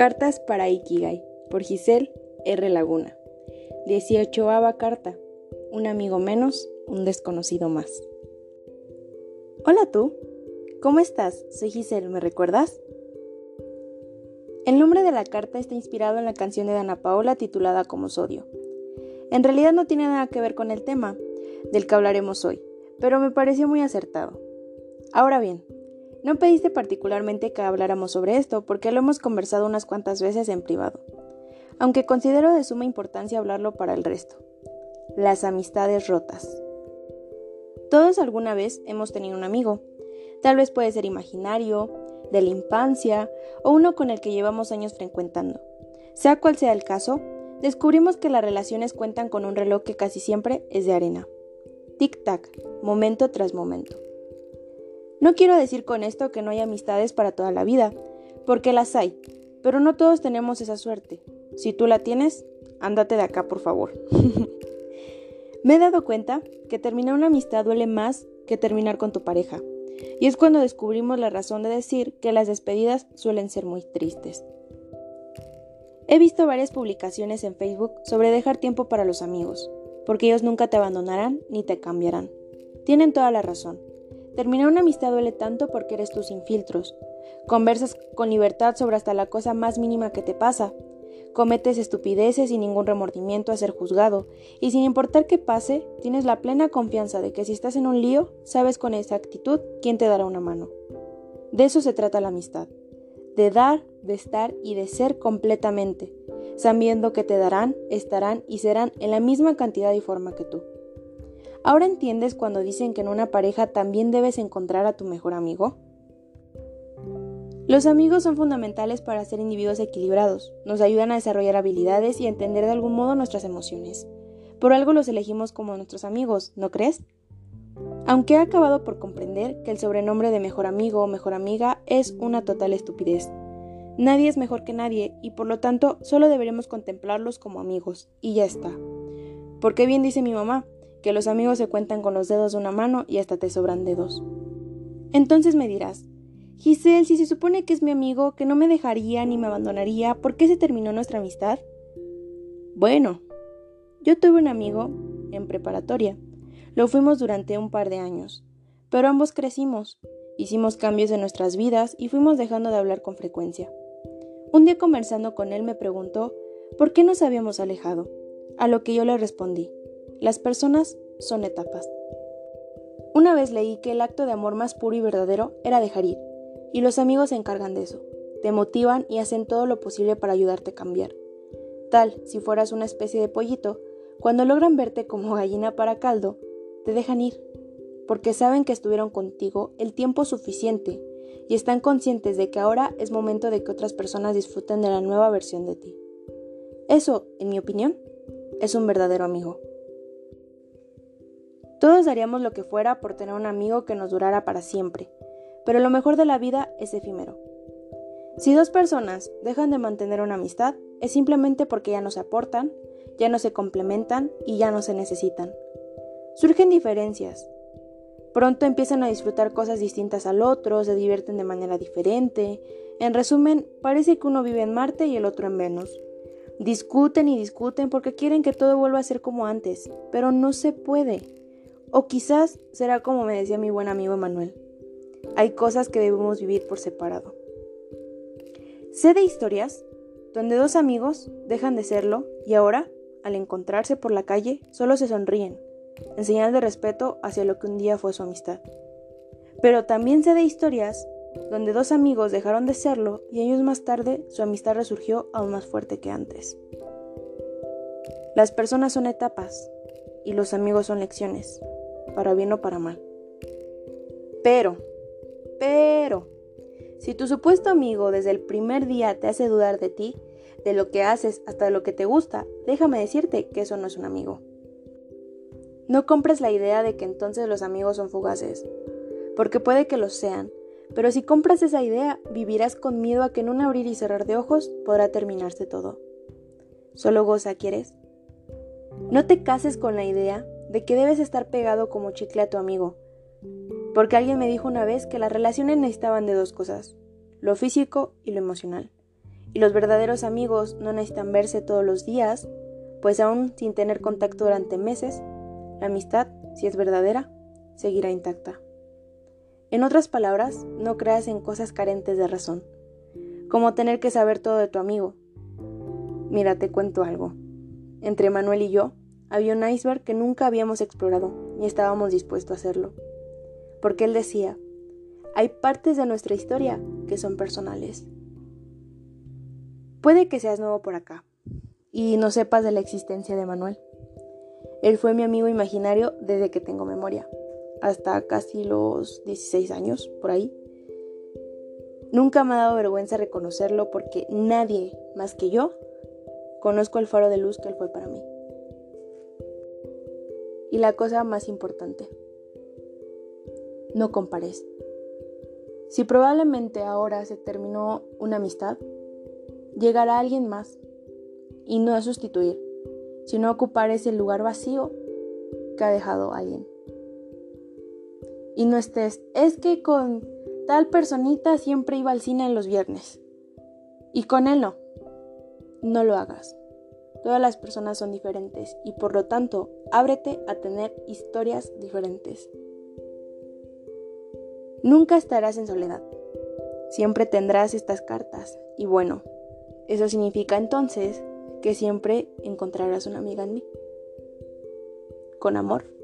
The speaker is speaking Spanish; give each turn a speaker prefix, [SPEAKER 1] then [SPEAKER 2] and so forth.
[SPEAKER 1] Cartas para Ikigai por Giselle R. Laguna. 18 carta. Un amigo menos, un desconocido más. Hola tú. ¿Cómo estás? Soy Giselle, ¿me recuerdas? El nombre de la carta está inspirado en la canción de Ana Paola titulada Como Sodio. En realidad no tiene nada que ver con el tema del que hablaremos hoy, pero me pareció muy acertado. Ahora bien, no pediste particularmente que habláramos sobre esto porque lo hemos conversado unas cuantas veces en privado, aunque considero de suma importancia hablarlo para el resto. Las amistades rotas. Todos alguna vez hemos tenido un amigo. Tal vez puede ser imaginario, de la infancia o uno con el que llevamos años frecuentando. Sea cual sea el caso, descubrimos que las relaciones cuentan con un reloj que casi siempre es de arena. Tic-tac, momento tras momento. No quiero decir con esto que no hay amistades para toda la vida, porque las hay, pero no todos tenemos esa suerte. Si tú la tienes, ándate de acá, por favor. Me he dado cuenta que terminar una amistad duele más que terminar con tu pareja, y es cuando descubrimos la razón de decir que las despedidas suelen ser muy tristes. He visto varias publicaciones en Facebook sobre dejar tiempo para los amigos, porque ellos nunca te abandonarán ni te cambiarán. Tienen toda la razón. Terminar una amistad duele tanto porque eres tú sin filtros. Conversas con libertad sobre hasta la cosa más mínima que te pasa. Cometes estupideces sin ningún remordimiento a ser juzgado, y sin importar qué pase, tienes la plena confianza de que si estás en un lío, sabes con exactitud quién te dará una mano. De eso se trata la amistad, de dar, de estar y de ser completamente, sabiendo que te darán, estarán y serán en la misma cantidad y forma que tú. ¿Ahora entiendes cuando dicen que en una pareja también debes encontrar a tu mejor amigo? Los amigos son fundamentales para ser individuos equilibrados, nos ayudan a desarrollar habilidades y a entender de algún modo nuestras emociones. Por algo los elegimos como nuestros amigos, ¿no crees? Aunque he acabado por comprender que el sobrenombre de mejor amigo o mejor amiga es una total estupidez. Nadie es mejor que nadie y por lo tanto solo deberemos contemplarlos como amigos, y ya está. Porque bien dice mi mamá, que los amigos se cuentan con los dedos de una mano y hasta te sobran dedos. Entonces me dirás, Giselle, si se supone que es mi amigo, que no me dejaría ni me abandonaría, ¿por qué se terminó nuestra amistad? Bueno, yo tuve un amigo en preparatoria. Lo fuimos durante un par de años, pero ambos crecimos, hicimos cambios en nuestras vidas y fuimos dejando de hablar con frecuencia. Un día conversando con él me preguntó por qué nos habíamos alejado, a lo que yo le respondí, las personas son etapas. Una vez leí que el acto de amor más puro y verdadero era dejar ir, y los amigos se encargan de eso. Te motivan y hacen todo lo posible para ayudarte a cambiar. Tal, si fueras una especie de pollito, cuando logran verte como gallina para caldo, te dejan ir, porque saben que estuvieron contigo el tiempo suficiente y están conscientes de que ahora es momento de que otras personas disfruten de la nueva versión de ti. Eso, en mi opinión, es un verdadero amigo. Todos daríamos lo que fuera por tener un amigo que nos durara para siempre, pero lo mejor de la vida es efímero. Si dos personas dejan de mantener una amistad, es simplemente porque ya no se aportan, ya no se complementan y ya no se necesitan. Surgen diferencias. Pronto empiezan a disfrutar cosas distintas al otro, se divierten de manera diferente. En resumen, parece que uno vive en Marte y el otro en Venus. Discuten y discuten porque quieren que todo vuelva a ser como antes, pero no se puede. O quizás será como me decía mi buen amigo Emanuel. Hay cosas que debemos vivir por separado. Sé de historias donde dos amigos dejan de serlo y ahora, al encontrarse por la calle, solo se sonríen, en señal de respeto hacia lo que un día fue su amistad. Pero también sé de historias donde dos amigos dejaron de serlo y años más tarde su amistad resurgió aún más fuerte que antes. Las personas son etapas y los amigos son lecciones para bien o para mal. Pero, pero, si tu supuesto amigo desde el primer día te hace dudar de ti, de lo que haces hasta de lo que te gusta, déjame decirte que eso no es un amigo. No compres la idea de que entonces los amigos son fugaces, porque puede que lo sean, pero si compras esa idea, vivirás con miedo a que en un abrir y cerrar de ojos podrá terminarse todo. ¿Solo goza quieres? No te cases con la idea de que debes estar pegado como chicle a tu amigo. Porque alguien me dijo una vez que las relaciones necesitaban de dos cosas, lo físico y lo emocional. Y los verdaderos amigos no necesitan verse todos los días, pues aún sin tener contacto durante meses, la amistad, si es verdadera, seguirá intacta. En otras palabras, no creas en cosas carentes de razón, como tener que saber todo de tu amigo. Mira, te cuento algo. Entre Manuel y yo había un iceberg que nunca habíamos explorado y estábamos dispuestos a hacerlo. Porque él decía, hay partes de nuestra historia que son personales. Puede que seas nuevo por acá y no sepas de la existencia de Manuel. Él fue mi amigo imaginario desde que tengo memoria, hasta casi los 16 años, por ahí. Nunca me ha dado vergüenza reconocerlo porque nadie más que yo conozco el faro de luz que él fue para mí. Y la cosa más importante, no compares. Si probablemente ahora se terminó una amistad, llegará alguien más y no a sustituir, sino ocupar ese lugar vacío que ha dejado alguien. Y no estés, es que con tal personita siempre iba al cine en los viernes y con él no. No lo hagas. Todas las personas son diferentes y por lo tanto ábrete a tener historias diferentes. Nunca estarás en soledad. Siempre tendrás estas cartas. Y bueno, eso significa entonces que siempre encontrarás una amiga en mí. Con amor.